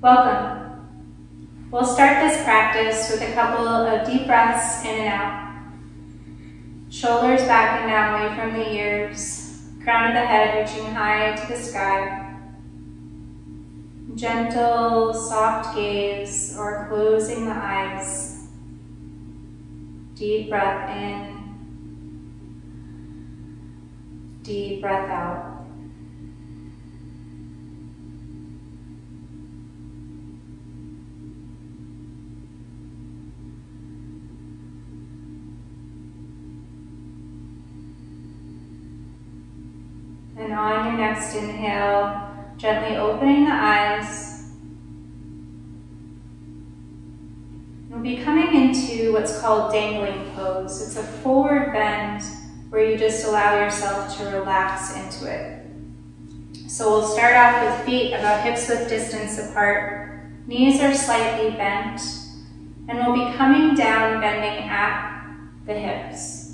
Welcome. We'll start this practice with a couple of deep breaths in and out. Shoulders back and down away from the ears, crown of the head reaching high to the sky. Gentle, soft gaze or closing the eyes. Deep breath in. Deep breath out. And on your next inhale, gently opening the eyes. We'll be coming into what's called dangling pose. It's a forward bend where you just allow yourself to relax into it. So we'll start off with feet about hips width distance apart. Knees are slightly bent. And we'll be coming down, bending at the hips.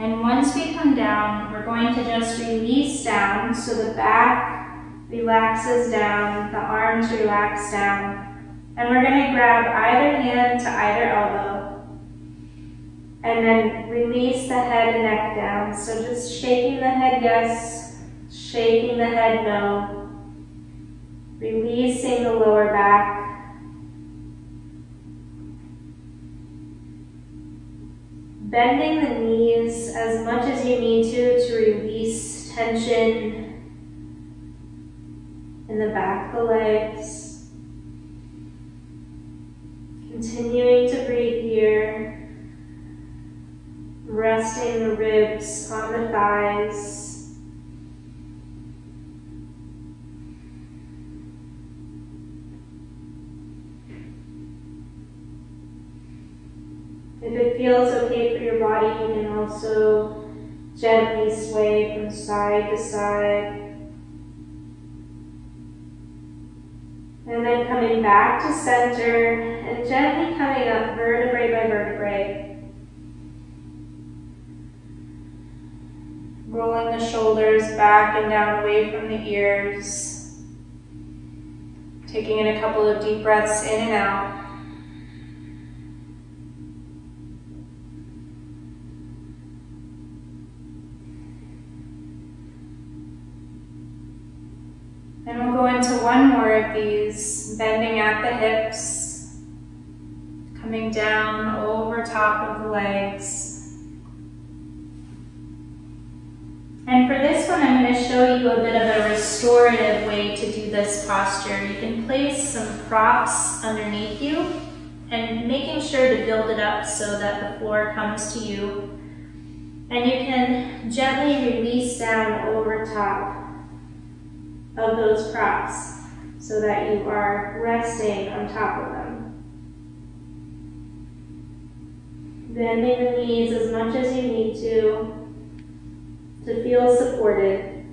And once we come down, we're going to just release down so the back relaxes down, the arms relax down. And we're going to grab either hand to either elbow. And then release the head and neck down. So just shaking the head yes, shaking the head no. Releasing the lower back. Bending the knees as much as you need to to release tension in the back of the legs. Continuing to breathe here. Resting the ribs on the If it feels okay for your body, you can also gently sway from side to side. And then coming back to center and gently coming up vertebrae by vertebrae. Rolling the shoulders back and down away from the ears. Taking in a couple of deep breaths in and out. Go into one more of these, bending at the hips, coming down over top of the legs. And for this one, I'm going to show you a bit of a restorative way to do this posture. You can place some props underneath you and making sure to build it up so that the floor comes to you. And you can gently release down over top of those props so that you are resting on top of them. Bending the knees as much as you need to to feel supported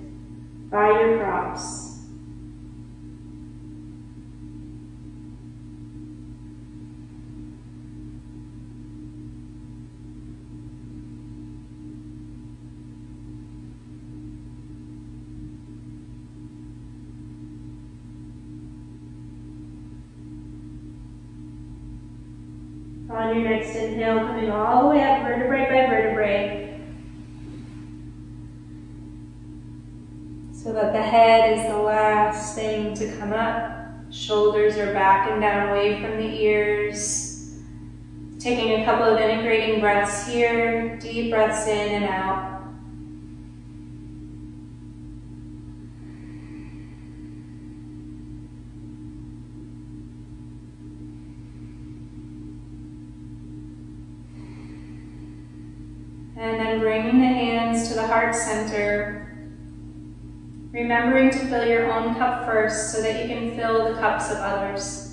by your props. On your next inhale, coming all the way up, vertebrae by vertebrae. So that the head is the last thing to come up. Shoulders are back and down away from the ears. Taking a couple of integrating breaths here, deep breaths in and out. And then bringing the hands to the heart center. Remembering to fill your own cup first so that you can fill the cups of others.